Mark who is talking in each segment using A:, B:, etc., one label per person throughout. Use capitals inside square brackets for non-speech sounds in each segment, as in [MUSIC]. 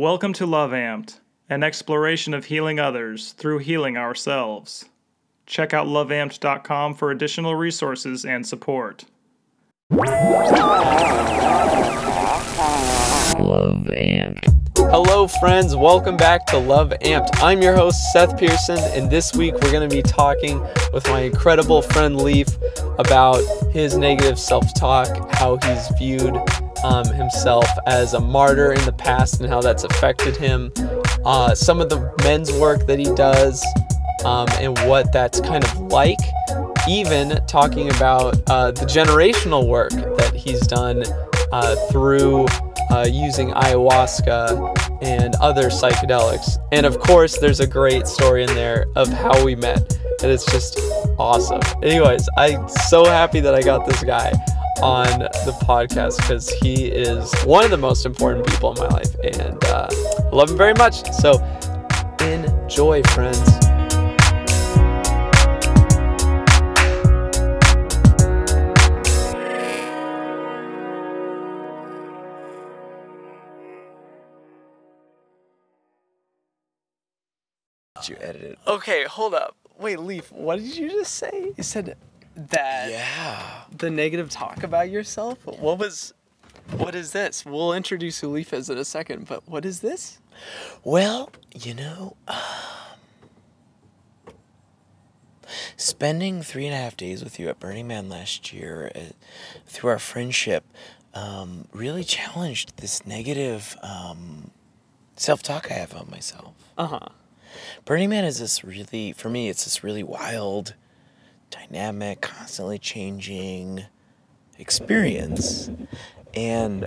A: Welcome to Love Amped, an exploration of healing others through healing ourselves. Check out loveamped.com for additional resources and support.
B: Love Amped.
C: Hello, friends. Welcome back to Love Amped. I'm your host, Seth Pearson, and this week we're going to be talking with my incredible friend Leaf about his negative self talk, how he's viewed um, himself as a martyr in the past and how that's affected him, uh, some of the men's work that he does, um, and what that's kind of like. Even talking about uh, the generational work that he's done uh, through uh, using ayahuasca and other psychedelics. And of course, there's a great story in there of how we met, and it's just awesome. Anyways, I'm so happy that I got this guy on the podcast because he is one of the most important people in my life, and uh, I love him very much. So enjoy, friends.
D: you edit it.
C: Okay, hold up. Wait, Leaf, what did you just say? You said that
D: Yeah.
C: the negative talk about yourself. What was? What is this? We'll introduce is in a second, but what is this?
D: Well, you know, um, spending three and a half days with you at Burning Man last year, uh, through our friendship, um, really challenged this negative um, self-talk I have on myself.
C: Uh huh.
D: Burning Man is this really, for me, it's this really wild, dynamic, constantly changing experience. And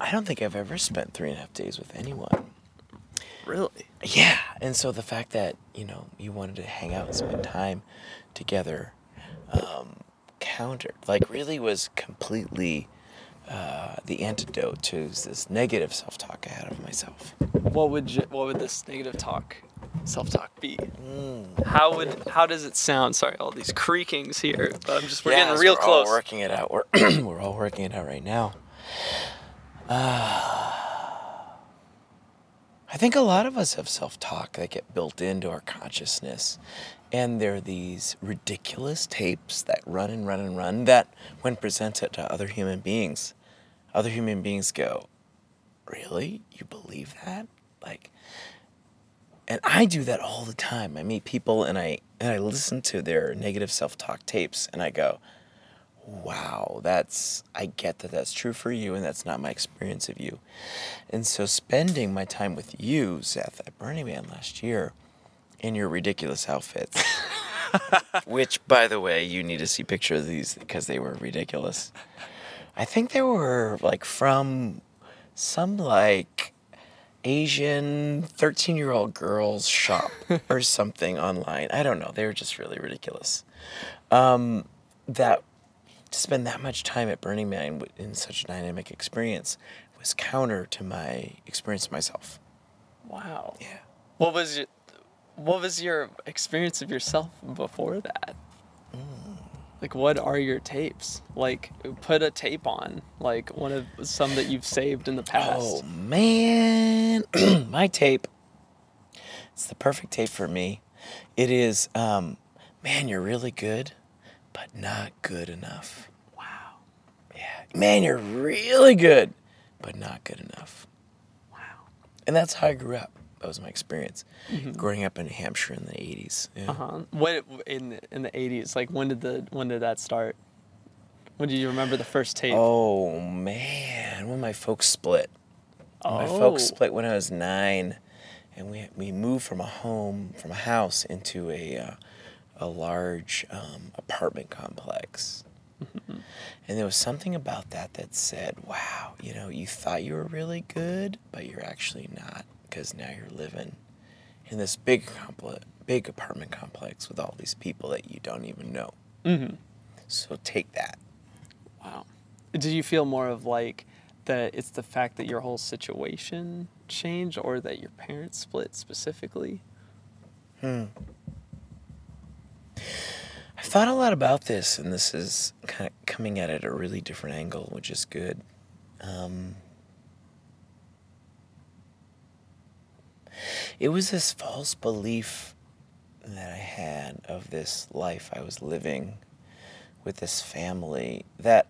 D: I don't think I've ever spent three and a half days with anyone.
C: Really?
D: Yeah. And so the fact that, you know, you wanted to hang out and spend time together um, countered, like, really was completely uh, the antidote to this negative self talk I had of myself.
C: What would you, what would this negative talk, self talk be? How would how does it sound? Sorry, all these creakings here. But I'm just we're
D: Yeah,
C: getting real
D: we're
C: close.
D: All working it out. We're [CLEARS THROAT] we're all working it out right now. Uh, I think a lot of us have self-talk that get built into our consciousness, and there are these ridiculous tapes that run and run and run. That, when presented to other human beings, other human beings go, "Really? You believe that?" Like, and I do that all the time. I meet people and I and I listen to their negative self-talk tapes and I go, "Wow, that's I get that that's true for you and that's not my experience of you." And so spending my time with you, Seth, at Burning Man last year in your ridiculous outfits, which by the way, you need to see pictures of these because they were ridiculous. I think they were like from some like Asian 13 year old girls shop [LAUGHS] or something online. I don't know. They were just really ridiculous. Um, that to spend that much time at Burning Man in such a dynamic experience was counter to my experience myself.
C: Wow.
D: Yeah.
C: What was your what was your experience of yourself before that? Like what are your tapes? Like put a tape on, like one of some that you've saved in the past.
D: Oh man, [CLEARS THROAT] my tape. It's the perfect tape for me. It is, um, man, you're really good, but not good enough.
C: Wow.
D: Yeah, man, you're really good, but not good enough.
C: Wow.
D: And that's how I grew up. That was my experience, growing up in New Hampshire in the '80s. Yeah.
C: Uh-huh. When in in the 80s, like when did the when did that start? When do you remember the first tape?
D: Oh man, when my folks split. Oh. My
C: Oh.
D: folks split when I was nine, and we we moved from a home, from a house, into a uh, a large um, apartment complex. And there was something about that that said, "Wow, you know, you thought you were really good, but you're actually not, because now you're living in this big complex, big apartment complex with all these people that you don't even know.
C: Mhm.
D: So take that."
C: Wow. Do you feel more of like that it's the fact that your whole situation changed or that your parents split specifically? Hmm.
D: I've thought a lot about this, and this is kind of coming at it at a really different angle, which is good. Um, it was this false belief that I had of this life I was living with this family that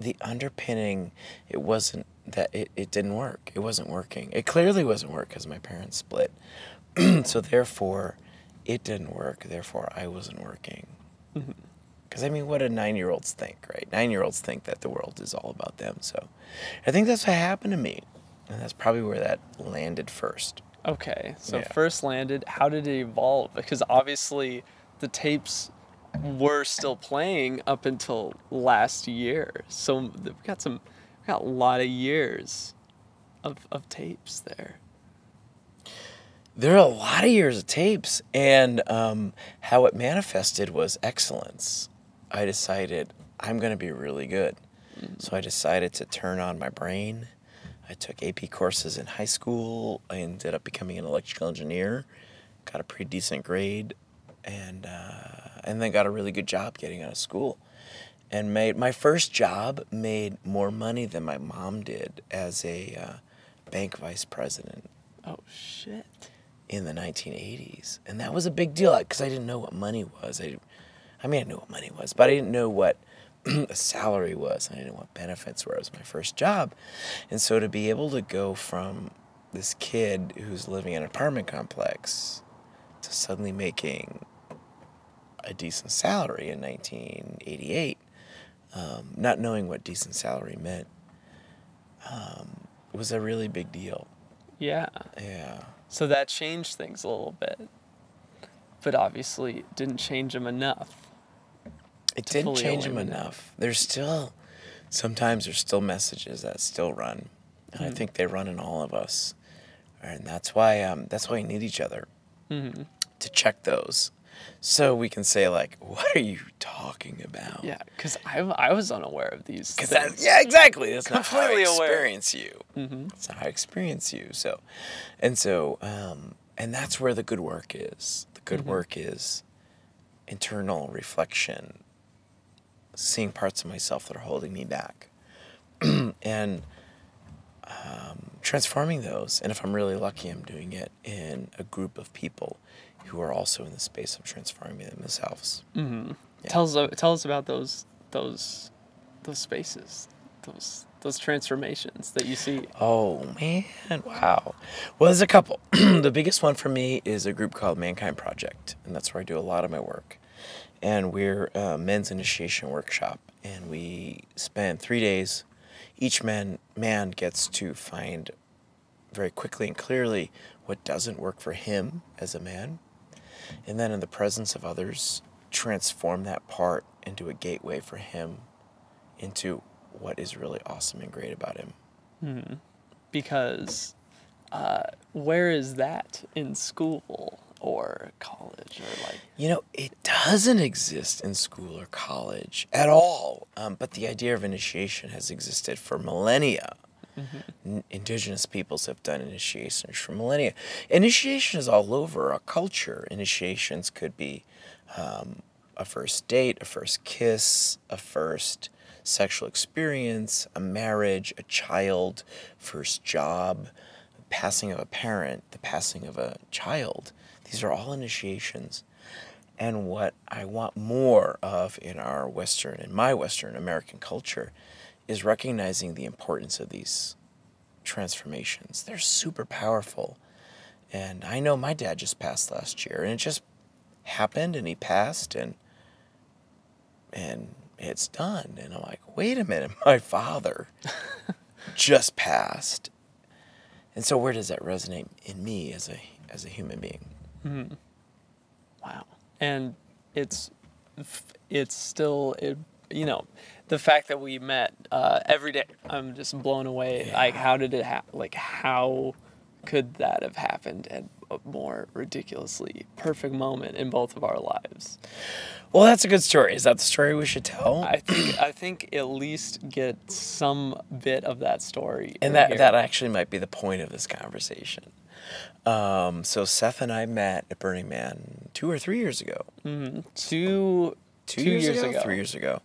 D: the underpinning it wasn't that it, it didn't work. It wasn't working. It clearly wasn't work because my parents split. [CLEARS THROAT] So therefore it didn't work. Therefore i wasn't working. Mm-hmm. Because i mean what do nine year olds think right? Nine year olds think that the world is all about them. So i think that's what happened to me. And that's probably where that landed first
C: Okay, so
D: Yeah.
C: first landed, how did it evolve? Because obviously the tapes were still playing up until last year. So we got some, we got a lot of years of, of tapes there.
D: there are a lot of years of tapes and um, how it manifested was excellence i decided i'm going to be really good so i decided to turn on my brain i took ap courses in high school i ended up becoming an electrical engineer got a pretty decent grade and uh, and then got a really good job getting out of school and made my first job made more money than my mom did as a uh, bank vice president
C: Oh shit.
D: in the 1980s, and that was a big deal because I didn't know what money was. I, I mean, I knew what money was, but I didn't know what [CLEARS THROAT] salary was. I didn't know what benefits were. It was my first job, and so to be able to go from this kid who's living in an apartment complex to suddenly making a decent salary in 1988, um, not knowing what decent salary meant, um, was a really big deal.
C: Yeah.
D: Yeah.
C: So that changed things a little bit. But obviously it didn't change them enough.
D: It didn't change them enough. There's still, sometimes there's still messages that still run, and I think they run in all of us, and that's why um, that's why we need each other
C: hmm
D: to check those, so we can say like, what are you talking about?
C: Yeah, because I, I was unaware of these.
D: Because
C: things.
D: that, yeah, exactly. That's not how I
C: Completely aware.
D: experience you.
C: Mhm.
D: That's not how I experience you. So, and so, um, and that's where the good work is. The good
C: Mhm.
D: work is internal reflection, seeing parts of myself that are holding me back, [CLEARS THROAT] and um, transforming those. And if I'm really lucky, I'm doing it in a group of people who are also in the space of transforming themselves.
C: Mm-hmm.
D: Yeah.
C: Tell us tell us about those those those spaces, those those transformations that you see.
D: Oh man, wow. Well, there's a couple. [CLEARS THROAT] the biggest one for me is a group called Mankind Project, and that's where I do a lot of my work. And we're a men's initiation workshop, and we spend three days. Each man man gets to find very quickly and clearly what doesn't work for him as a man, and then in the presence of others, transform that part into a gateway for him into what is really awesome and great about him.
C: because uh, where is that in school or college or like
D: You know, it doesn't exist in school or college at all. Um, but the idea of initiation has existed for millennia. N- Indigenous peoples have done initiations for millennia. Initiation is all over our culture. Initiations could be um, a first date, a first kiss, a first sexual experience, a marriage, a child, first job, passing of a parent, the passing of a child. These are all initiations. And what I want more of in our Western, in my Western American culture, is recognizing the importance of these transformations. They're super powerful. And I know my dad just passed last year, and it just happened, and he passed, and and it's done. And I'm like, wait a minute, [LAUGHS] my father [LAUGHS] just passed. And so, where does that resonate in me as a as a human being?
C: Wow and it's it's still it, you know the fact that we met uh, every day i'm just blown away like how did it happen like how could that have happened at a more ridiculously perfect moment in both of our lives
D: Well, that's a good story. Is that the story we should tell?
C: i think i think at least get some bit of that story
D: and that
C: here.
D: that actually might be the point of this conversation. Um, so Seth and I met at Burning Man two or three years ago.
C: Mhm. two
D: Two,
C: years, ago,
D: Three years ago.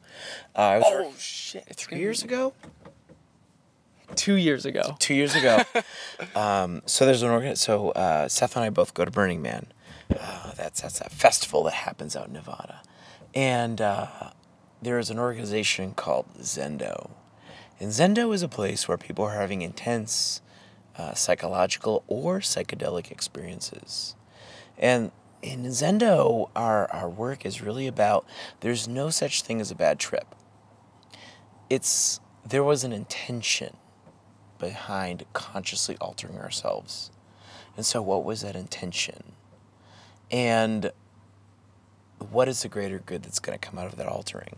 D: Uh, I was
C: oh
D: work-
C: shit
D: three years ago.
C: two years ago.
D: two years ago. [LAUGHS] um, so there's an organ. So uh, Seth and I both go to Burning Man. Uh, that's that's that festival that happens out in Nevada, and uh, there is an organization called Zendo, and Zendo is a place where people are having intense uh, psychological or psychedelic experiences, and in Zendo, our our work is really about there's no such thing as a bad trip. It's there was an intention behind consciously altering ourselves. And so, what was that intention? And what is the greater good that's going to come out of that altering?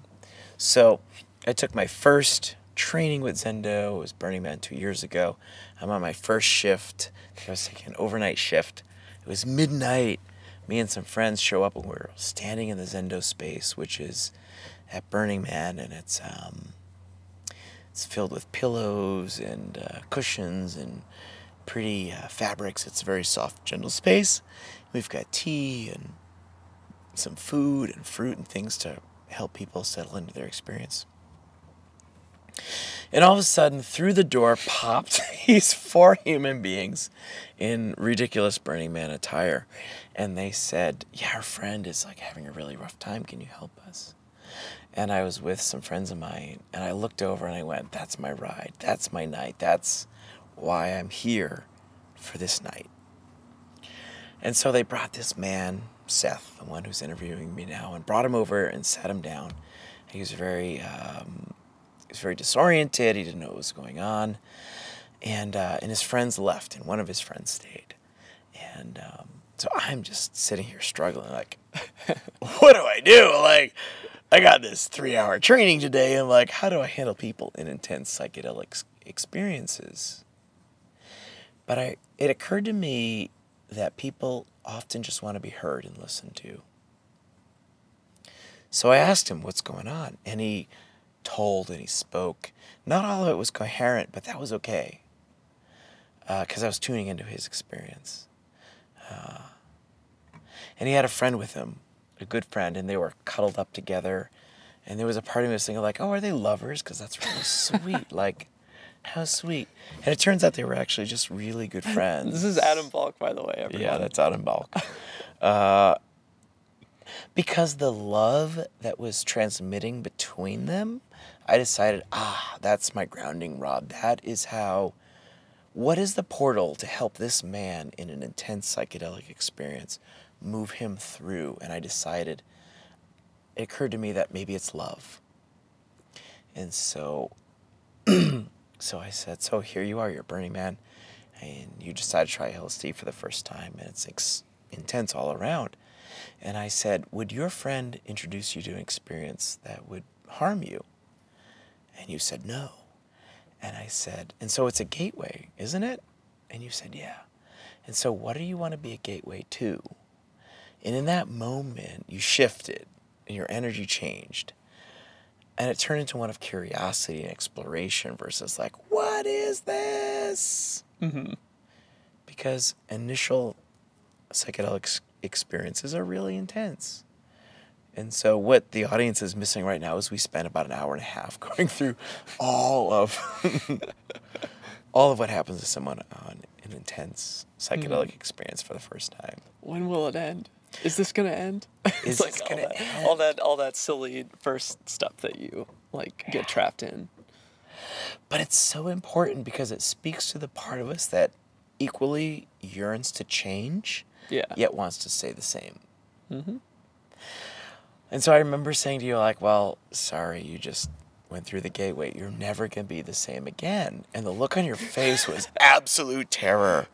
D: So, I took my first training with Zendo. It was Burning Man two years ago. I'm on my first shift. I was taking an overnight shift. It was midnight. Me and some friends show up, and we're standing in the Zendo space, which is at Burning Man, and it's um, it's filled with pillows and uh, cushions and pretty uh, fabrics. It's a very soft, gentle space. We've got tea and some food and fruit and things to help people settle into their experience. And all of a sudden, through the door popped [LAUGHS] these four human beings in ridiculous Burning Man attire. And they said, Yeah, our friend is like having a really rough time. Can you help us? And I was with some friends of mine, and I looked over and I went, That's my ride. That's my night. That's why I'm here for this night. And so they brought this man, Seth, the one who's interviewing me now, and brought him over and sat him down. He was very, um, was very disoriented. He didn't know what was going on, and uh, and his friends left, and one of his friends stayed, and um, so I'm just sitting here struggling, like, [LAUGHS] what do I do? Like, I got this three-hour training today. I'm like, how do I handle people in intense psychedelic experiences? But I, it occurred to me that people often just want to be heard and listened to. So I asked him what's going on, and he told and he spoke. Not all of it was coherent, but that was okay because uh, I was tuning into his experience. Uh, and he had a friend with him, a good friend, and they were cuddled up together. And there was a part of me was thinking, like, oh, are they lovers? Because that's really [LAUGHS] sweet. Like, how sweet. And it turns out they were actually just really good [LAUGHS] friends.
C: This is Adam Balk, by the way. Everyone.
D: Yeah, that's Adam Balk. [LAUGHS] uh, because the love that was transmitting between them, I decided, ah, that's my grounding rod. That is how, what is the portal to help this man in an intense psychedelic experience move him through? And I decided, it occurred to me that maybe it's love. And so, [CLEARS THROAT] so I said, so here you are, you're Burning Man, and you decided to try LSD for the first time, and it's ex- intense all around. And I said, Would your friend introduce you to an experience that would harm you? And you said, No. And I said, And so it's a gateway, isn't it? And you said, Yeah. And so what do you want to be a gateway to? And in that moment, you shifted and your energy changed. And it turned into one of curiosity and exploration versus like, What is this?
C: Mm-hmm.
D: Because initial psychedelic experiences are really intense. And so, what the audience is missing right now is we spent about an hour and a half [LAUGHS] going through all of [LAUGHS] all of what happens to someone on an intense psychedelic mm. experience for the first time.
C: When will it end? Is this gonna end? [LAUGHS]
D: Is
C: it's like
D: all
C: that,
D: end?
C: all that, all that silly first stuff that you like get trapped in.
D: But it's so important because it speaks to the part of us that equally yearns to change,
C: yeah,
D: yet wants to stay the same.
C: Mm-hmm.
D: And so I remember saying to you, like, well, sorry, you just went through the gateway. You're never going to be the same again. And the look on your face was [LAUGHS] absolute terror.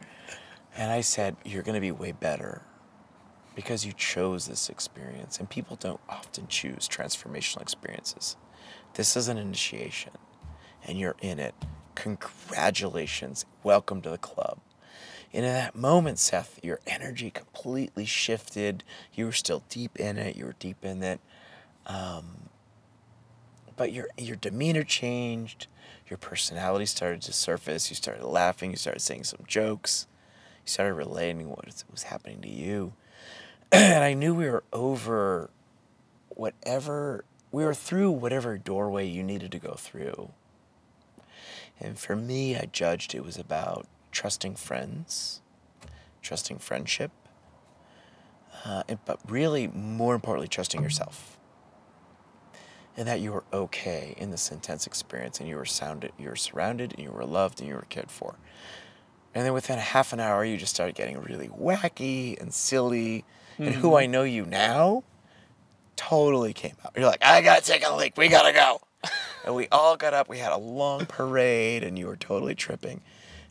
D: And I said, you're going to be way better because you chose this experience. And people don't often choose transformational experiences. This is an initiation, and you're in it. Congratulations. Welcome to the club. And in that moment, Seth, your energy completely shifted. You were still deep in it. You were deep in it. Um, but your your demeanor changed. Your personality started to surface. You started laughing. You started saying some jokes. You started relating what was happening to you. [CLEARS THROAT] and I knew we were over whatever, we were through whatever doorway you needed to go through. And for me, I judged it was about trusting friends, trusting friendship, uh, and, but really, more importantly, trusting yourself. And that you were okay in this intense experience and you were sounded, you were surrounded and you were loved and you were cared for. And then within a half an hour, you just started getting really wacky and silly. And who I know you now totally came out. You're like, I gotta take a leak. We gotta go. [LAUGHS] and we all got up. We had a long parade, and you were totally tripping.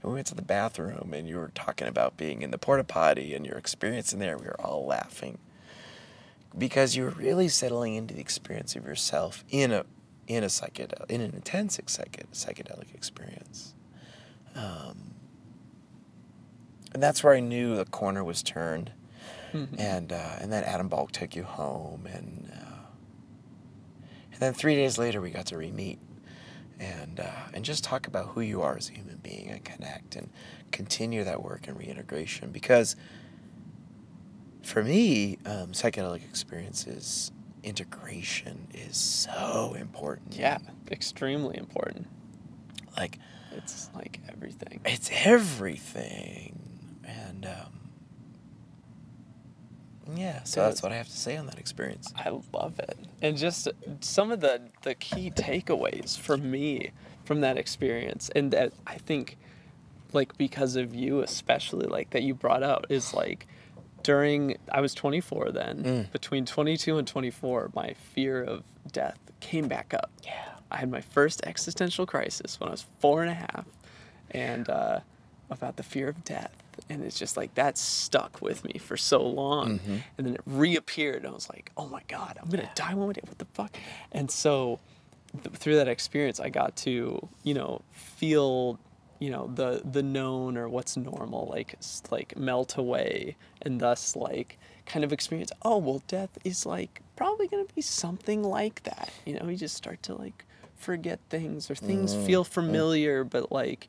D: And we went to the bathroom, and you were talking about being in the porta potty and your experience in there. We were all laughing because you were really settling into the experience of yourself in a in a psychedelic in an intense psychedelic, psychedelic experience. Um, and that's where I knew the corner was turned. And uh, and then Adam Balk took you home, and uh, and then three days later we got to re-meet, and uh, and just talk about who you are as a human being and connect and continue that work and reintegration because for me, um, psychedelic experiences integration is so important.
C: Yeah, extremely important.
D: like
C: It's like everything.
D: it's everything, and um, yeah. So that's what I have to say on that experience.
C: I love it. And just some of the the key takeaways for me from that experience and that I think like because of you especially like that you brought out is like during I was 24 then. Between 22 and 24, my fear of death came back up.
D: Yeah.
C: I had my first existential crisis when I was four and a half, and uh, about the fear of death. And it's just like that stuck with me for so long. Mm-hmm. And then it reappeared, and I was like, oh my God, I'm going to die one day. What the fuck? And so th- through that experience, I got to, you know, feel you know the the known or what's normal like like melt away and thus like kind of experience oh well death is like probably going to be something like that you know you just start to like forget things or things mm, feel familiar but like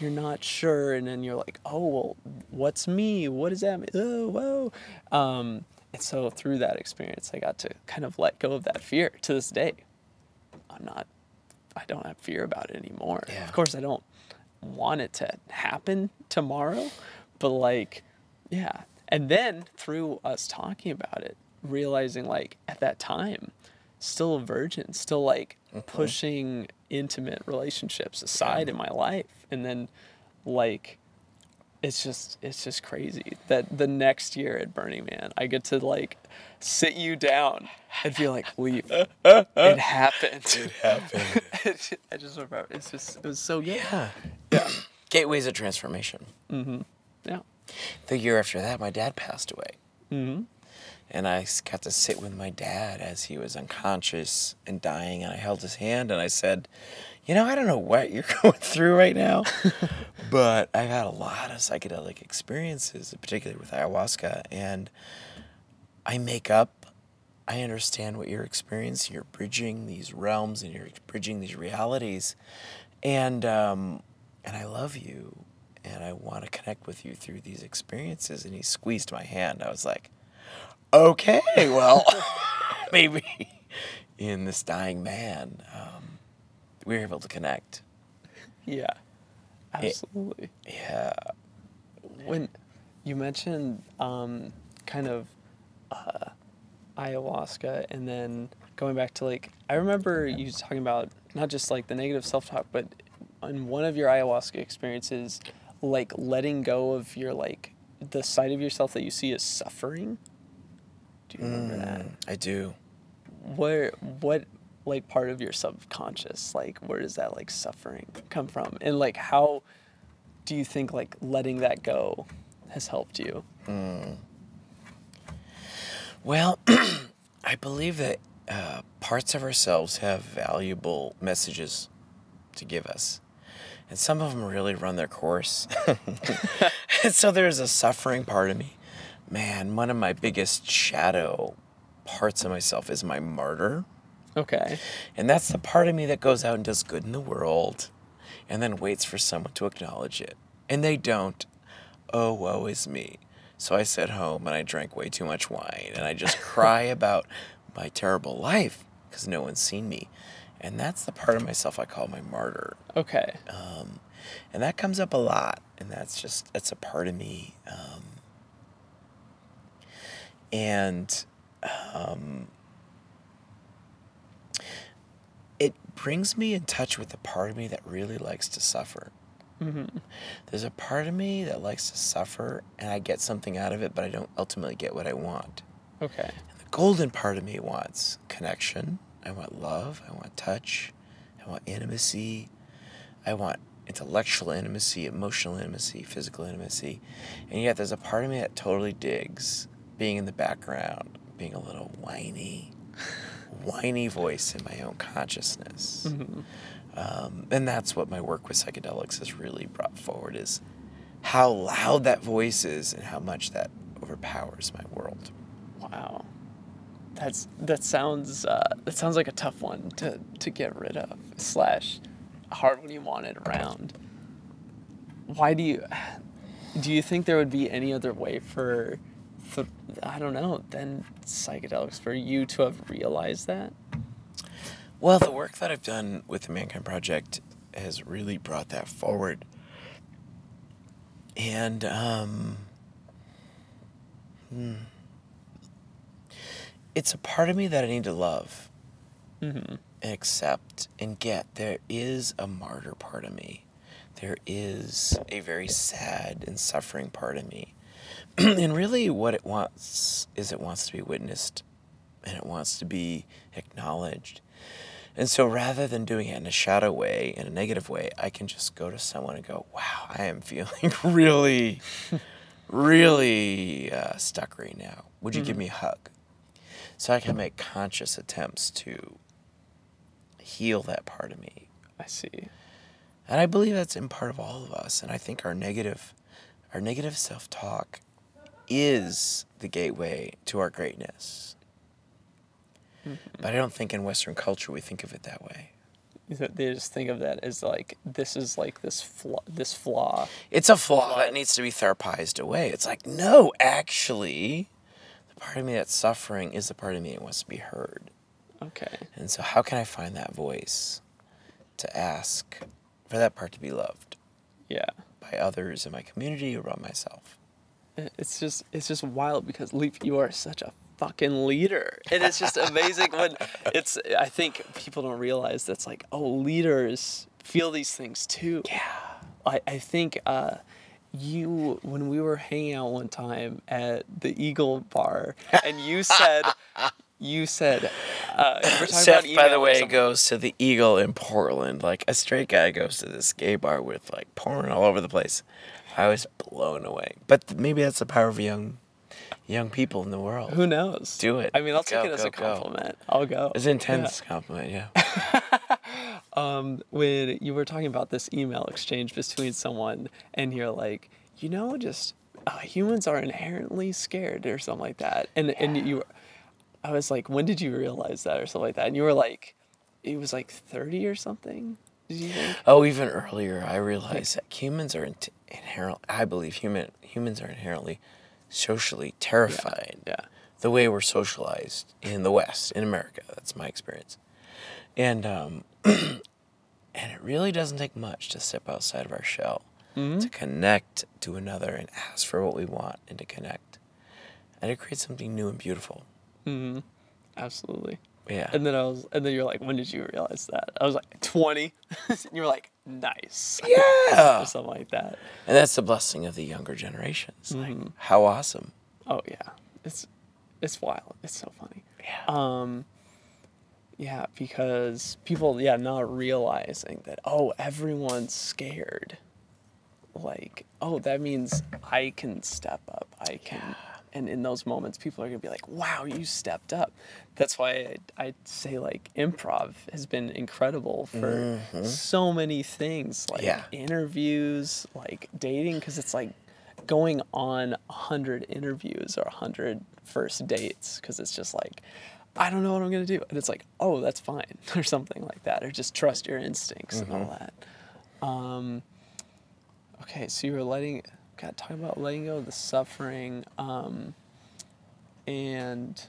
C: you're not sure and then you're like oh well what's me? What does that mean oh whoa. Um, and so through that experience i got to kind of let go of that fear to this day. I'm not i don't have fear about it anymore.
D: Yeah.
C: of course i don't want it to happen tomorrow but like yeah. And then through us talking about it realizing like at that time still a virgin still like pushing intimate relationships aside in my life and then like it's just it's just crazy that the next year at Burning Man I get to like sit you down and be like leave it happened
D: It happened. [LAUGHS]
C: I just remember it's just it was so good
D: yeah. Gateways of transformation.
C: Mm-hmm yeah
D: The year after that, my dad passed away. Mm-hmm. And I got to sit with my dad as he was unconscious and dying. And I held his hand and I said, You know, I don't know what you're [LAUGHS] going through right now, [LAUGHS] but I've had a lot of psychedelic experiences, particularly with ayahuasca. And I make up, I understand what you're experiencing. You're bridging these realms and you're bridging these realities. And, um, and I love you and I want to connect with you through these experiences. And he squeezed my hand. I was like, okay, well, [LAUGHS] [LAUGHS] maybe in this dying man, um, we were able to connect.
C: yeah absolutely
D: Yeah.
C: when you mentioned um, kind of uh, ayahuasca and then going back to like i remember you talking about not just like the negative self-talk but in one of your ayahuasca experiences like letting go of your like the side of yourself that you see as suffering do you remember that
D: I do.
C: where what like part of your subconscious like where does that like suffering come from and like how do you think like letting that go has helped you
D: Well, [CLEARS THROAT] I believe that uh, parts of ourselves have valuable messages to give us. And some of them really run their course. [LAUGHS] and so there's a suffering part of me. Man, one of my biggest shadow parts of myself is my martyr.
C: okay
D: And that's the part of me that goes out and does good in the world and then waits for someone to acknowledge it. And they don't. Oh, woe is me. So I sat home and I drank way too much wine and I just [LAUGHS] cry about my terrible life because no one's seen me. And that's the part of myself I call my martyr.
C: Okay.
D: Um, and that comes up a lot. And that's just, that's a part of me. Um, and um, it brings me in touch with the part of me that really likes to suffer.
C: Mm-hmm.
D: There's a part of me that likes to suffer and I get something out of it, but I don't ultimately get what I want.
C: Okay.
D: The golden part of me wants connection. I want love. I want touch. I want intimacy. I want intellectual intimacy, emotional intimacy, physical intimacy. And yet there's a part of me that totally digs being in the background, being a little whiny, whiny voice in my own consciousness.
C: Mm-hmm.
D: Um, and that's what my work with psychedelics has really brought forward is how loud that voice is and how much that overpowers my world.
C: Wow. That's that sounds uh, that sounds like a tough one to, to get rid of slash hard one you wanted around. Why do you do you think there would be any other way for, for I don't know than psychedelics for you to have realized that?
D: Well, the work that I've done with the Mankind Project has really brought that forward. And, um, hmm, it's a part of me that I need to love
C: Mm-hmm.
D: and accept and get. There is a martyr part of me. There is a very sad and suffering part of me. [CLEARS THROAT] and really, what it wants is it wants to be witnessed and it wants to be acknowledged. And so rather than doing it in a shadow way, in a negative way, I can just go to someone and go, wow, I am feeling [LAUGHS] really, really uh, stuck right now. Would you give me a hug? So I can make conscious attempts to heal that part of me.
C: I see.
D: And I believe that's in part of all of us. And I think our negative, our negative self-talk is the gateway to our greatness. Mm-hmm. But I don't think in Western culture we think of it that way.
C: That They just think of that as like this is like this flaw. This flaw.
D: It's a flaw that needs to be therapized away. It's like, no, actually, the part of me that's suffering is the part of me that wants to be heard.
C: Okay.
D: And so, how can I find that voice to ask for that part to be loved
C: Yeah.
D: by others in my community or by myself?
C: It's just it's just wild because Leaf, you are such a fucking leader, and it's just amazing when [LAUGHS] it's. I think people don't realize that's like oh leaders feel these things too.
D: Yeah.
C: I I think uh, you when we were hanging out one time at the Eagle Bar, [LAUGHS] and you said. You said, uh,
D: Seth, by the way, goes to the Eagle in Portland. Like a straight guy goes to this gay bar with like porn all over the place. I was blown away. But maybe that's the power of young, young people in the world.
C: Who knows?
D: Do it.
C: I mean, I'll
D: Go,
C: take it as
D: go,
C: a
D: go.
C: compliment. I'll go.
D: It's an intense compliment, yeah. [LAUGHS]
C: um, when you were talking about this email exchange between someone and you're like, you know, just uh, humans are inherently scared or something like that. And and you, I was like, when did you realize that or something like that? And you were like, it was like 30 or something. Did you think?
D: Oh, even earlier, I realized that humans are int- inherent. I believe human humans are inherently socially terrified.
C: Yeah.
D: The way we're socialized in the West, in America, that's my experience. And um, [CLEARS THROAT] and it really doesn't take much to step outside of our shell to connect to another and ask for what we want and to connect, and to create something new and beautiful.
C: Mm-hmm. Absolutely.
D: Yeah.
C: And then I was, and then you're like, when did you realize that? I was like, 20. [LAUGHS] and you were like, nice.
D: yeah. [LAUGHS]
C: or something like that.
D: And that's the blessing of the younger generations. Like,
C: Mhm.
D: how awesome.
C: Oh yeah, it's it's wild. It's so funny.
D: Yeah.
C: Um, yeah, because people, yeah, not realizing that oh, everyone's scared. Like, oh, that means I can step up. I can, and in those moments, people are gonna be like, "Wow, you stepped up." That's why I, I say like improv has been incredible for so many things, like
D: Yeah.
C: interviews, like dating, because it's like going on a hundred interviews or a hundred first dates, because it's just like. I don't know what I'm gonna do, and it's like, oh, that's fine, [LAUGHS] or something like that, or just trust your instincts and all that. Um, okay, so you were letting, God, talking about letting go of the suffering, um, and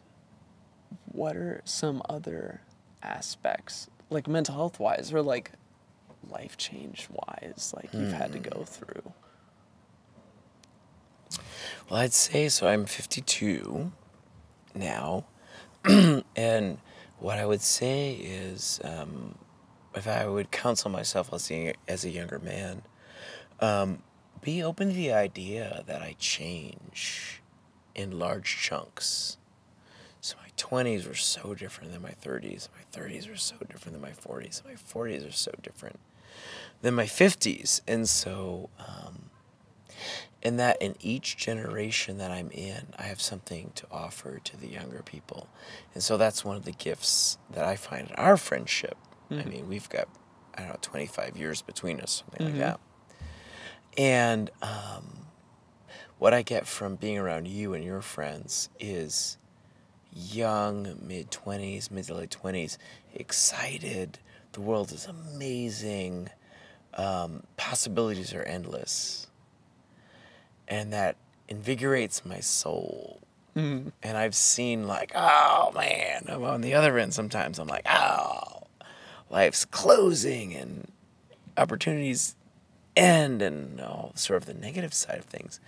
C: what are some other aspects like mental health wise or like life change wise like you've had to go through?
D: Well, I'd say so. I'm 52 now. [CLEARS THROAT] and what I would say is um, if I would counsel myself as a, as a younger man, um, be open to the idea that I change in large chunks. So my 20s were so different than my 30s. My 30s were so different than my 40s. My 40s are so different than my 50s. And so, um, and that in each generation that I'm in, I have something to offer to the younger people. And so that's one of the gifts that I find in our friendship. I mean, we've got, I don't know, 25 years between us, something like that. And um, what I get from being around you and your friends is young, mid 20s, mid to late 20s, excited. The world is amazing. Um, possibilities are endless. And that invigorates my soul. And I've seen, like, oh man, I'm on the other end sometimes. I'm like, oh, life's closing and opportunities end and all sort of the negative side of things.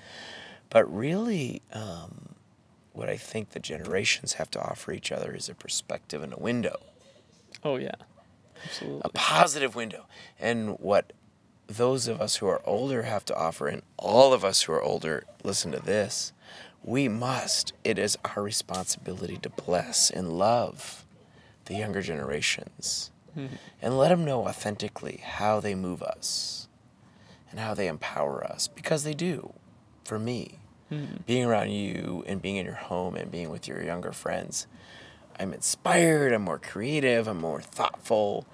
D: But really, um, what I think the generations have to offer each other is a perspective and a window,
C: Oh yeah. Absolutely.
D: a positive window. And what those of us who are older have to offer, and all of us who are older, listen to this. We must, it is our responsibility to bless and love the younger generations and let them know authentically how they move us and how they empower us because they do for me. Hmm. Being around you and being in your home and being with your younger friends i'm inspired i'm more creative i'm more thoughtful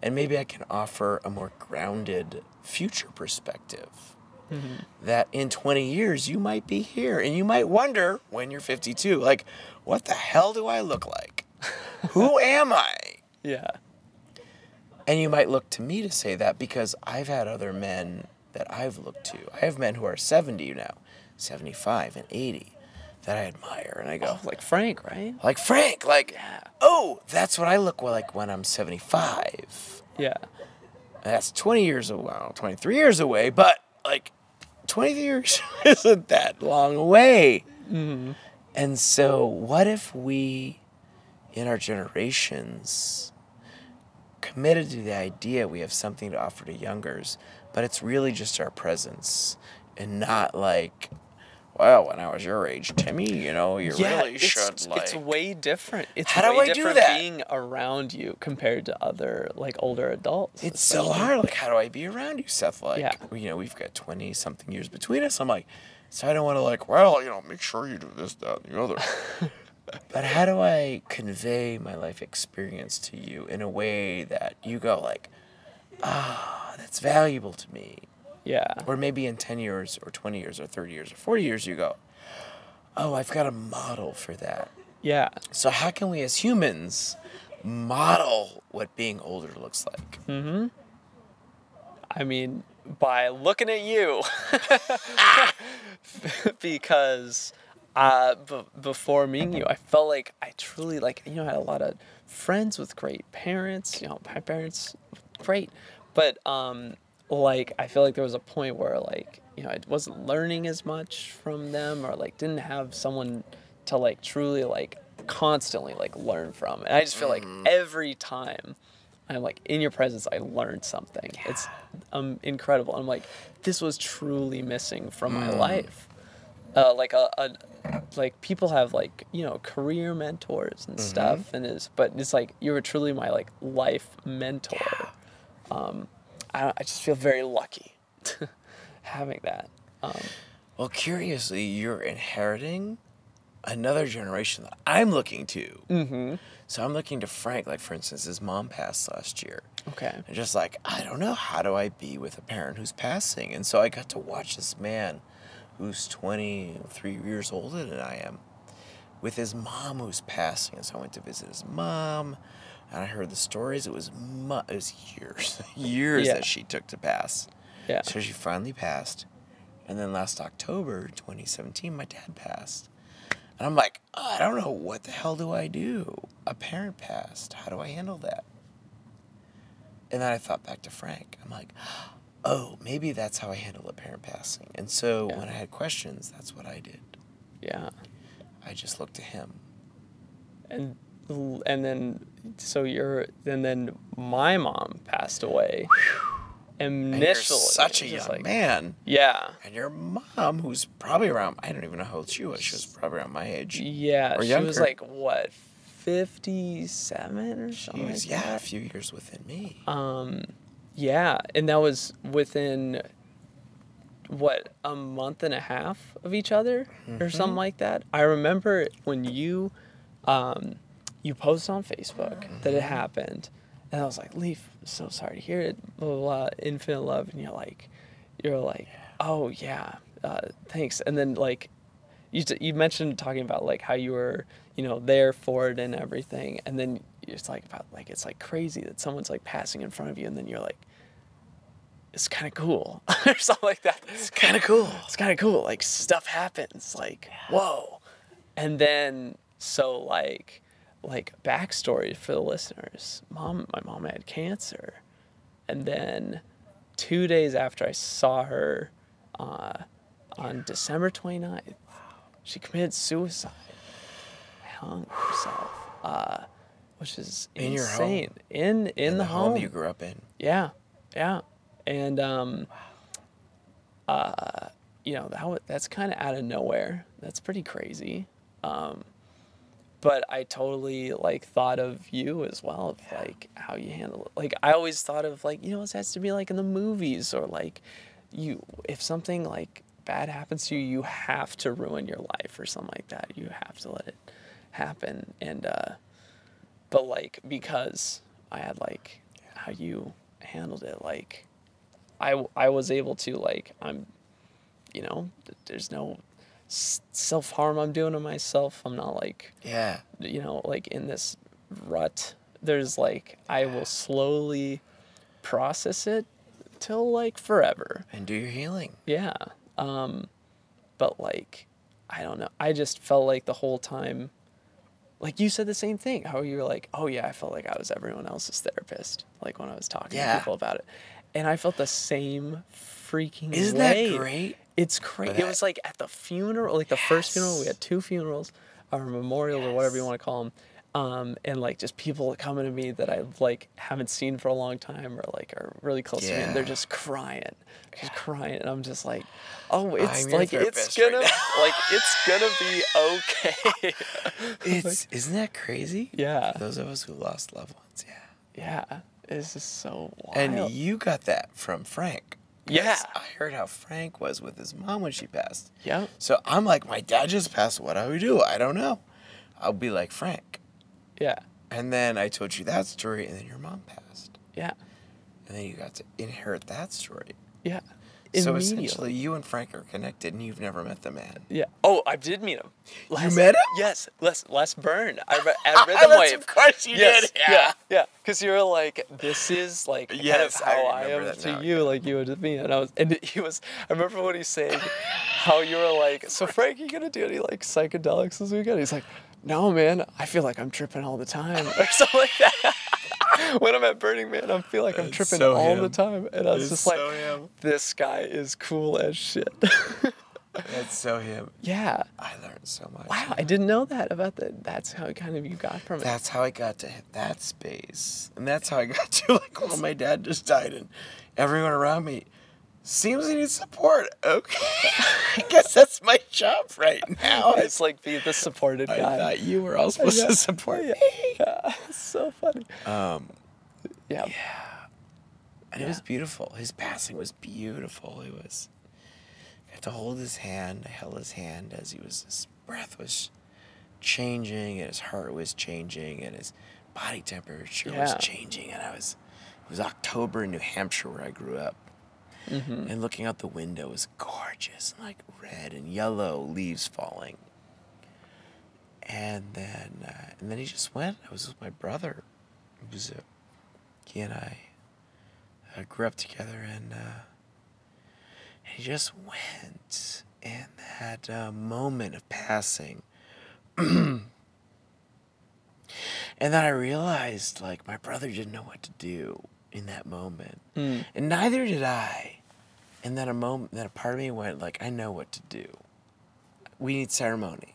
D: and maybe i can offer a more grounded future perspective. Mm-hmm. That in 20 years you might be here and you might wonder when you're 52 like what the hell do i look like? [LAUGHS] Who am i?
C: Yeah.
D: and you might look to me to say that because I've had other men that I've looked to. I have men who are 70 now, 75 and 80 that I admire. And I go,
C: Oh, like Frank, right?
D: like Frank, like,
C: Yeah.
D: oh, that's what I look like when I'm 75.
C: Yeah.
D: That's 20 years away, well, 23 years away, but like 20 years [LAUGHS] isn't that long away. Mm-hmm. And so, what if we, in our generations, committed to the idea we have something to offer to youngers, but it's really just our presence and not like, well, when I was your age, Timmy, you know, you really
C: it's,
D: should like.
C: it's way different. It's
D: How do I do that?
C: being around you compared to other like older adults.
D: It's so hard. Like, how do I be around you, Seth? Like,
C: Yeah.
D: you know, we've got 20 something years between us. I'm like, so I don't want to, like, well, you know, make sure you do this, that, and the other. [LAUGHS] but how do I convey my life experience to you in a way that you go, like, ah, that's valuable to me?
C: Yeah.
D: Or maybe in 10 years, or 20 years, or 30 years, or 40 years, you go, oh, I've got a model for that.
C: Yeah.
D: So, how can we as humans model what being older looks like? Mm hmm.
C: I mean, by looking at you, [LAUGHS] because uh, b- before meeting you, I felt like I truly like you know I had a lot of friends with great parents. You know, my parents great, but um, like I feel like there was a point where like you know I wasn't learning as much from them, or like didn't have someone to like truly like constantly like learn from, and I just feel like every time. I'm like in your presence. I learned something. It's um incredible. I'm like, this was truly missing from my life. Uh, like a, a like people have like you know career mentors and stuff, and is but it's like you were truly my like life mentor. Um, I I just feel very lucky [LAUGHS] having that. Um,
D: Well, curiously, you're inheriting another generation that I'm looking to. Mm-hmm. So I'm looking to Frank, like for instance, his mom passed last year.
C: okay.
D: And just like, I don't know, how do I be with a parent who's passing? And so I got to watch this man who's 23 years older than I am with his mom who's passing. And so I went to visit his mom and I heard the stories. It was, mu- it was years, [LAUGHS] years
C: Yeah.
D: that she took to pass.
C: Yeah.
D: So she finally passed. And then last October 2017, my dad passed. And I'm like, I don't know, what the hell do I do? A parent passed. How do I handle that? And then I thought back to Frank. I'm like, oh, maybe that's how I handle a parent passing. And so
C: Yeah.
D: when I had questions, that's what I did.
C: Yeah.
D: I just looked to him.
C: And and then so you're and then my mom passed away.
D: And
C: Initially,
D: you're such a young
C: like-
D: man.
C: Yeah.
D: And your mom, who's probably around, I don't even know how old she was. She was probably around my age.
C: Yeah,
D: Or
C: she was like what, fifty-seven or
D: She
C: something.
D: was,
C: like
D: yeah, a few years within me.
C: Um, yeah, and that was within what a month and a half of each other or something like that. I remember when you, um, you posted on Facebook that it happened, and I was like, "Leaf, so sorry to hear it." Blah blah, blah infinite love, and you're like, you're like, "Oh yeah, uh, thanks," and then like. You, t- you mentioned talking about like how you were you know there for it and everything. And then it's like about like it's like crazy that someone's like passing in front of you and then you're like it's kind of cool. [LAUGHS] Or something like that.
D: It's kind of cool.
C: it's kind of cool. Like stuff happens. Like whoa. And then so like like backstory for the listeners mom my mom had cancer and then two days after i saw her uh, on december 29th she committed suicide I hung herself uh, which is
D: In your home?
C: insane in in, the, home,
D: you grew up in.
C: yeah, yeah, and um, uh, you know that that's kind of out of nowhere. That's pretty crazy. Um, but I totally like thought of you as well, of like how you handle it. Like I always thought of like you know it has to be like in the movies or like you if something like bad happens to you, you have to ruin your life or something like that. You have to let it happen and. uh but like because I had like how you handled it, like I I was able to like I'm, you know, there's no self harm I'm doing to myself. I'm not like
D: Yeah.
C: you know like in this rut. There's like I will slowly process it till like forever.
D: And do your healing.
C: Yeah. Um, but like, I don't know. I just felt like the whole time, like you said the same thing. How you were like, oh yeah, I felt like I was everyone else's therapist. Like when I was talking
D: Yeah.
C: to people about it, and I felt the same freaking.
D: Isn't
C: way.
D: that great?
C: It's crazy. It was like at the funeral, like the first funeral. We had two funerals, or memorials, or whatever you want to call them. Um, and like just people coming to me that I like haven't seen for a long time or like are really close to me and they're just crying, just crying, and I'm just like, oh, it's
D: I'm
C: like it's gonna
D: now. [LAUGHS]
C: like it's gonna be okay. [LAUGHS]
D: It's [LAUGHS] isn't that crazy?
C: Yeah.
D: For those of us who lost loved ones, yeah.
C: yeah, it's just so wild.
D: And you got that from Frank.
C: Yeah.
D: I heard how Frank was with his mom when she passed.
C: yeah,
D: So I'm like, my dad just passed. What do we do? I don't know. I'll be like Frank.
C: yeah,
D: And then I told you that story, and then your mom passed.
C: yeah,
D: And then you got to inherit that story.
C: yeah.
D: So essentially, you and Frank are connected, and you've never met the man.
C: Yeah. Oh, I did meet him. Last,
D: met him?
C: Yes. Les Les Burn. I re- at Rhythm Wave.
D: Of course you
C: yes,
D: did.
C: Yeah. Yeah. Because you were like, this is like
D: Yes,
C: kind
D: I
C: of how I,
D: remember
C: am to
D: now,
C: you, like you were to me. And I was, and [LAUGHS] he was. I remember what he saying, how you were like, so Frank, you gonna do any like psychedelics this weekend? He's like, no, man. I feel like I'm tripping all the time, [LAUGHS] or something like that. [LAUGHS] when I'm at Burning Man, I feel like I'm
D: It's
C: tripping
D: so
C: all the time, and I was
D: It's
C: just like,
D: so
C: this guy is cool as shit. [LAUGHS]
D: That's so him.
C: yeah.
D: I learned so much.
C: Wow, I didn't know that about that. That's how kind of you got from it.
D: That's how I got to that space. And that's how I got [LAUGHS] to like when my dad just died and everyone around me seems they need support. Okay. [LAUGHS] I guess that's my job right now.
C: it's like be the supported
D: I
C: guy.
D: thought you were all supposed
C: Yeah.
D: to support
C: Yeah.
D: me. [LAUGHS]
C: Yeah, it's so funny.
D: Um,
C: Yeah.
D: and it was beautiful. His passing was beautiful. It was. I got to hold his hand. I held his hand as he was. His breath was changing, and his heart was changing, and his body temperature was changing. And I was. It was October in New Hampshire where I grew up.
C: Mm-hmm.
D: And looking out the window was gorgeous, like red and yellow leaves falling. And then, uh, and then he just went. I was with my brother. It was uh, he and I uh, grew up together, and uh, he just went. And that uh, moment of passing, [CLEARS THROAT] and then I realized, like, my brother didn't know what to do. in that moment. And neither did I. And then a moment, then a part of me went like, I know what to do. We need ceremony.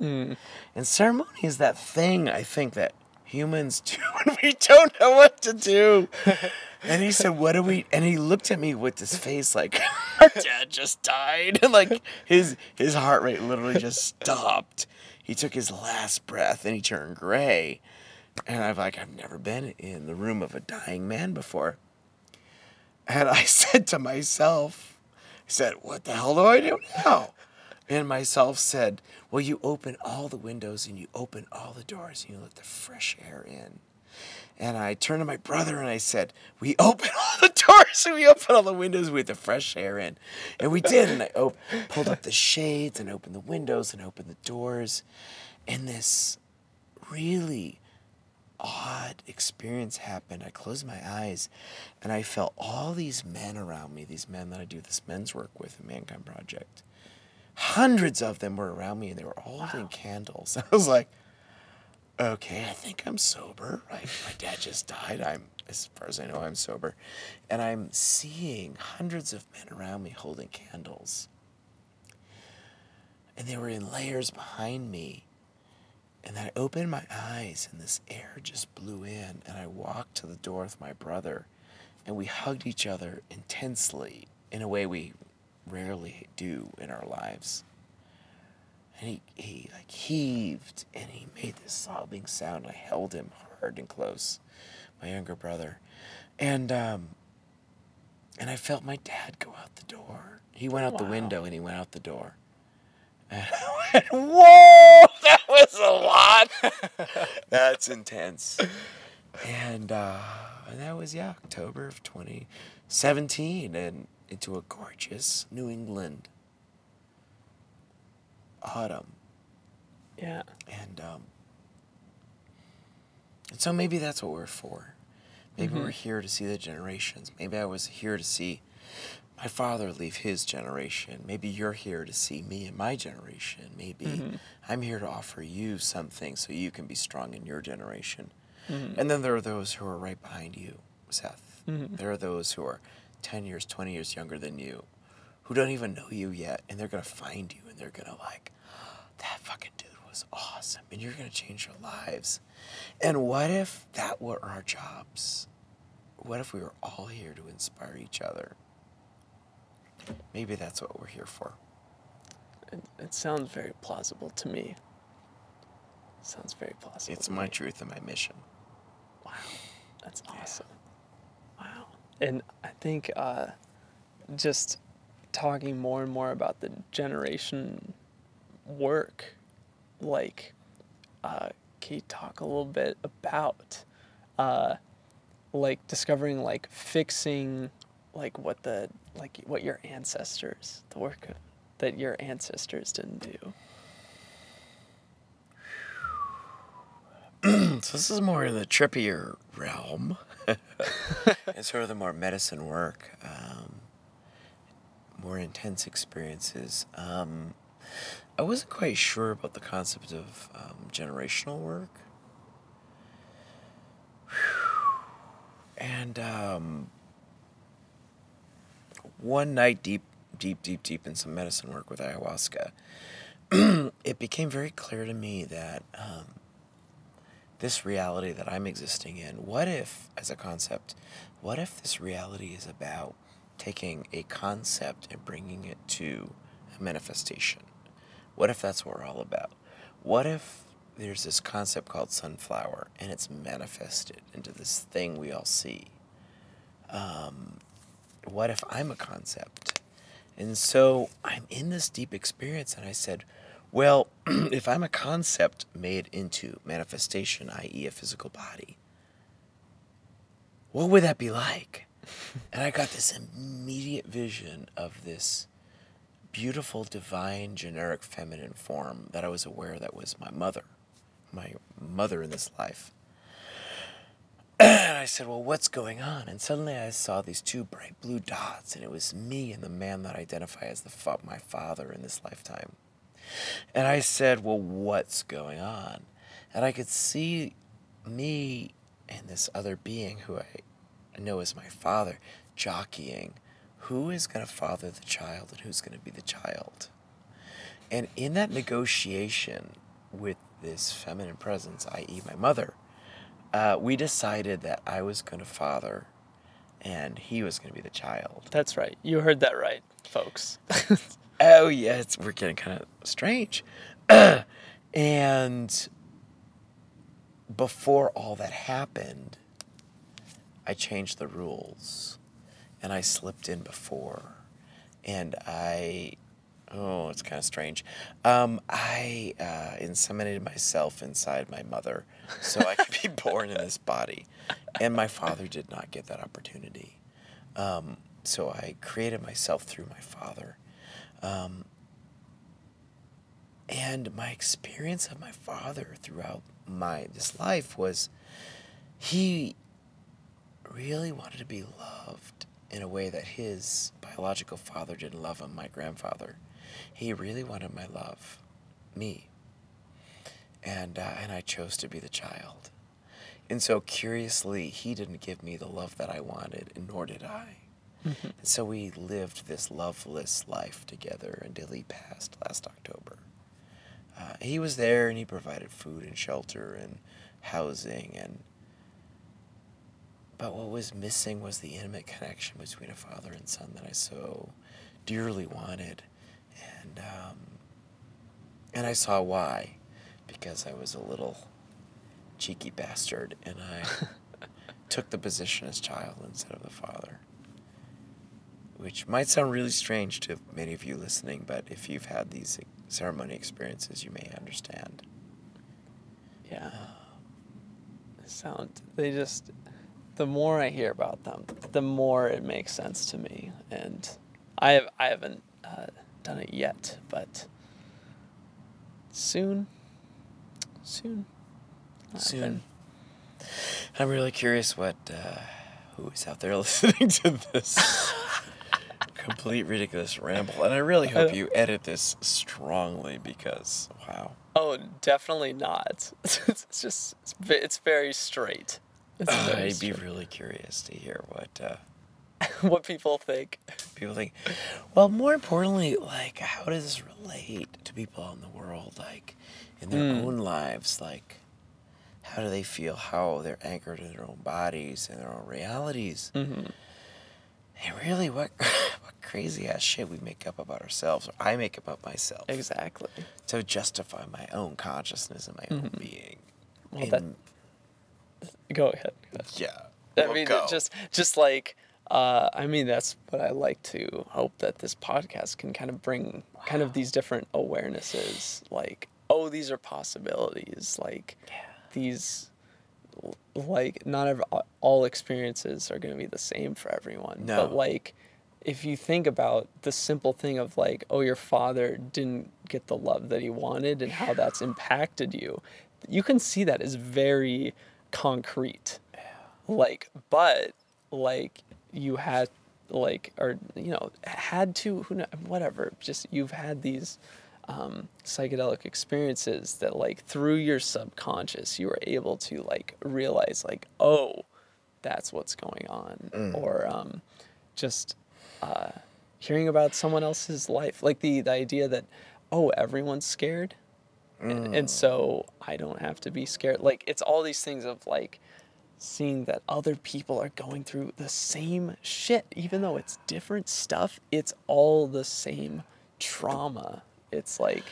D: Mm. And ceremony is that thing I think that humans [LAUGHS] do when we don't know what to do. [LAUGHS] and he said, "What do we?" And he looked at me with this face like, [LAUGHS] "Our dad just died." And like his his heart rate literally just stopped. He took his last breath and he turned gray. And I'm like, I've never been in the room of a dying man before. And I [LAUGHS] said to myself, I said, What the hell do I do now? And myself said, Well, you open all the windows and you open all the doors and you let the fresh air in. And I turned to my brother and I said, We [LAUGHS] open all the doors and we open all the windows with the fresh air in. And we did. And I op- pulled up the shades and opened the windows and opened the doors. And this really odd experience happened. I closed my eyes and I felt all these men around me, these men that I do this men's work with in Mankind Project. Hundreds of them were around me and they were all holding candles. [LAUGHS] I was like, okay, I think I'm sober. I, my dad just died. I'm, as far as I know, I'm sober. And I'm seeing hundreds of men around me holding candles. And they were in layers behind me. And then I opened my eyes, and this air just blew in. And I walked to the door with my brother, and we hugged each other intensely in a way we rarely do in our lives. And he, he like heaved and he made this sobbing sound. I held him hard and close, my younger brother. And um, and I felt my dad go out the door. He went out the window and he went out the door. And I went, whoa, that was a lot. [LAUGHS] That's intense. And uh, that was yeah, October of 2017, and into a gorgeous New England autumn.
C: Yeah.
D: And um, and so maybe that's what we're for. Maybe we're here to see the generations. Maybe I was here to see my father leave his generation. Maybe you're here to see me and my generation. Maybe mm-hmm. I'm here to offer you something so you can be strong in your generation. Mm-hmm. And then there are those who are right behind you, Seth. Mm-hmm. There are those who are 10 years, 20 years younger than you, who don't even know you yet, and they're going to find you and they're going to like, that fucking dude was awesome, and you're going to change their lives. And what if that were our jobs? What if we were all here to inspire each other? Maybe that's what we're here for.
C: It, it sounds very plausible to me. Sounds very plausible.
D: It's my
C: me.
D: truth and my mission.
C: Wow, that's awesome. Wow. And I think uh, just talking more and more about the generation work, like, uh, can you talk a little bit about, uh, like discovering, like fixing, like what the, like what your ancestors, the work that your ancestors didn't do. [CLEARS THROAT]
D: So this is more in the trippier realm. [LAUGHS] and sort of the more medicine work, um, more intense experiences. Um, I wasn't quite sure about the concept of um, generational work. [SIGHS] And um, one night, deep, deep, deep, deep in some medicine work with ayahuasca, [CLEARS THROAT] it became very clear to me that um, this reality that I'm existing in, what if, as a concept, what if this reality is about taking a concept and bringing it to a manifestation? What if that's what we're all about? What if there's this concept called sunflower and it's manifested into this thing we all see? Um, what if I'm a concept? And so I'm in this deep experience, and I said, well, [CLEARS THROAT] if I'm a concept made into manifestation, i.e., a physical body, what would that be like? [LAUGHS] and I got this immediate vision of this beautiful, divine, generic feminine form that I was aware that was my mother, my mother in this life. And [CLEARS THROAT] I said, Well, what's going on? And suddenly I saw these two bright blue dots, and it was me and the man that I identify as the fa- my father in this lifetime. And I said, Well, what's going on? And I could see me and this other being who I know as my father, jockeying who is going to father the child and who's going to be the child. And in that negotiation with this feminine presence, i.e., my mother, uh, we decided that I was going to father and he was going to be the child.
C: That's right. You heard that right, folks. [LAUGHS]
D: oh, yeah, it's, we're getting kind of strange. [CLEARS THROAT] and before all that happened, I changed the rules and I slipped in before. And I, oh, it's kind of strange. Um, I uh, inseminated myself inside my mother so I could be [LAUGHS] born in this body. And my father did not get that opportunity. Um, so I created myself through my father. Um, and my experience of my father throughout my this life was he really wanted to be loved in a way that his biological father didn't love him, my grandfather. He really wanted my love, me. And, uh, and I chose to be the child. And so, curiously, he didn't give me the love that I wanted, and nor did I. Mm-hmm. And so, we lived this loveless life together until he passed last October. Uh, he was there and he provided food and shelter and housing and but what was missing was the intimate connection between a father and son that I so dearly wanted. And, um, and I saw why. Because I was a little cheeky bastard and I [LAUGHS] took the position as child instead of the father. Which might sound really strange to many of you listening, but if you've had these ceremony experiences, you may understand.
C: Yeah. Sound, they just, the more I hear about them, the more it makes sense to me. And I have I haven't uh, done it yet, but soon, soon,
D: soon. I'm really curious what uh, who is out there [LAUGHS] listening to this [LAUGHS] complete ridiculous ramble, and I really hope you edit this strongly because wow.
C: Oh, definitely not. [LAUGHS] it's just it's, it's very straight.
D: Uh, I'd be really curious to hear what uh, [LAUGHS]
C: what people think.
D: People think. Well, more importantly, like how does this relate to people in the world, like in their mm. own lives, like how do they feel? How they're anchored in their own bodies and their own realities. Mm-hmm. And really, what [LAUGHS] what crazy ass shit we make up about ourselves, or I make up about myself.
C: Exactly.
D: To justify my own consciousness and my mm-hmm. own being.
C: Well, and, that Go ahead.
D: Yeah.
C: I we'll mean, just just like uh, I mean, that's what I like to hope that this podcast can kind of bring wow. kind of these different awarenesses, like oh, these are possibilities, like yeah. these, like not every, all experiences are going to be the same for everyone,
D: no.
C: but like if you think about the simple thing of like oh your father didn't get the love that he wanted and how that's impacted you you can see that as very concrete. Like, but like you had like or you know had to who know, whatever just you've had these um, psychedelic experiences that like through your subconscious you were able to like realize like oh that's what's going on mm. or um, just uh, hearing about someone else's life like the, the idea that oh everyone's scared and, and mm. so I don't have to be scared. Like it's all these things of like seeing that other people are going through the same shit, even though it's different stuff. It's all the same trauma. It's like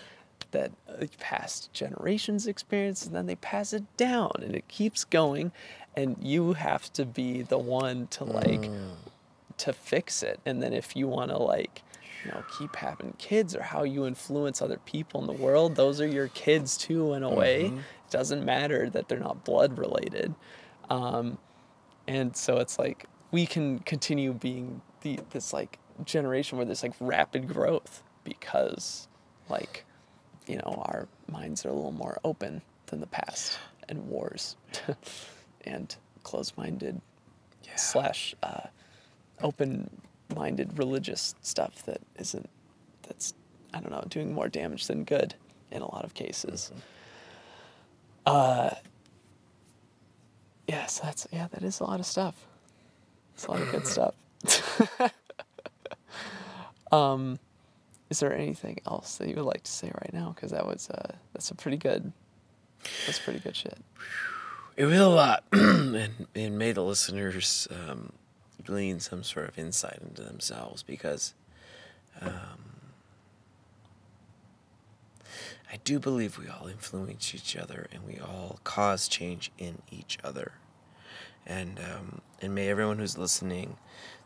C: that past generations experience, and then they pass it down, and it keeps going, and you have to be the one to like mm. to fix it. And then if you want to like you know keep having kids or how you influence other people in the world those are your kids too in a way mm-hmm. it doesn't matter that they're not blood related um, and so it's like we can continue being the this like generation where there's like rapid growth because like you know our minds are a little more open than the past and wars [LAUGHS] and closed-minded yeah. slash uh, open minded religious stuff that isn't that's I don't know doing more damage than good in a lot of cases. Mm-hmm. Uh, yes, that's yeah, that is a lot of stuff. It's a lot of good [LAUGHS] stuff. [LAUGHS] um, is there anything else that you would like to say right now? Because that was uh, that's a pretty good, that's pretty good shit.
D: It was a lot, [CLEARS THROAT] and it made the listeners um, glean some sort of insight into themselves because um, I do believe we all influence each other and we all cause change in each other. And um, and may everyone who's listening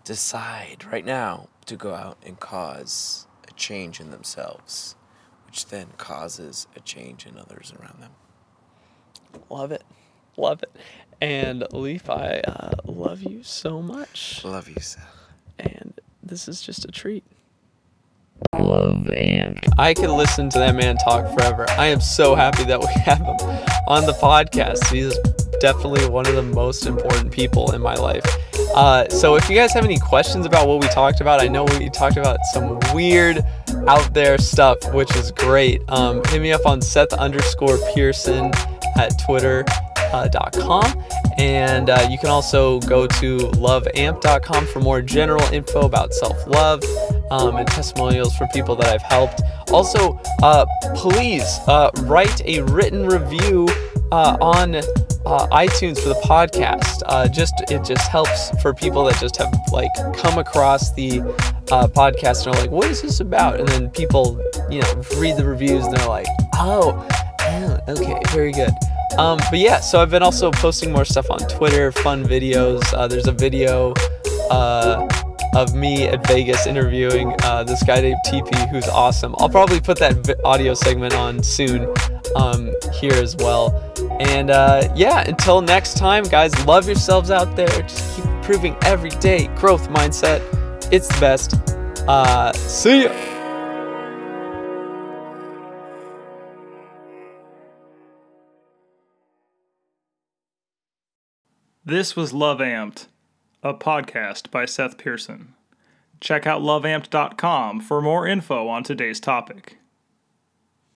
D: decide right now to go out and cause a change in themselves, which then causes a change in others around them.
C: Love it, love it. And Leaf, I uh, love you so much,
D: Love you, Seth.
C: and this is just a treat.
D: Love and
C: I could listen to that man talk forever. I am so happy that we [LAUGHS] have him on the podcast. He's definitely one of the most important people in my life. Uh, so if you guys have any questions about what we talked about, I know we talked about some weird out there stuff, which is great. Um, hit me up on Seth underscore Pearson at Twitter. Uh, dot .com and uh, you can also go to loveamped.com for more general info about self-love um, and testimonials from people that I've helped. Also, uh, please uh, write a written review uh, on uh, iTunes for the podcast. Uh, just it just helps for people that just have like come across the uh, podcast and are like, "What is this about?" And then people, you know, read the reviews and they're like, "Oh, yeah, okay, very good." Um, but yeah, so I've been also posting more stuff on Twitter, fun videos. Uh, there's a video uh, of me at Vegas interviewing uh, this guy named TP who's awesome. I'll probably put that audio segment on soon um, here as well. And uh, yeah, until next time, guys, love yourselves out there. Just keep improving every day. Growth mindset. It's the best. Uh, see ya.
A: This was Love Amped, a podcast by Seth Pearson. Check out loveamped.com for more info on today's topic.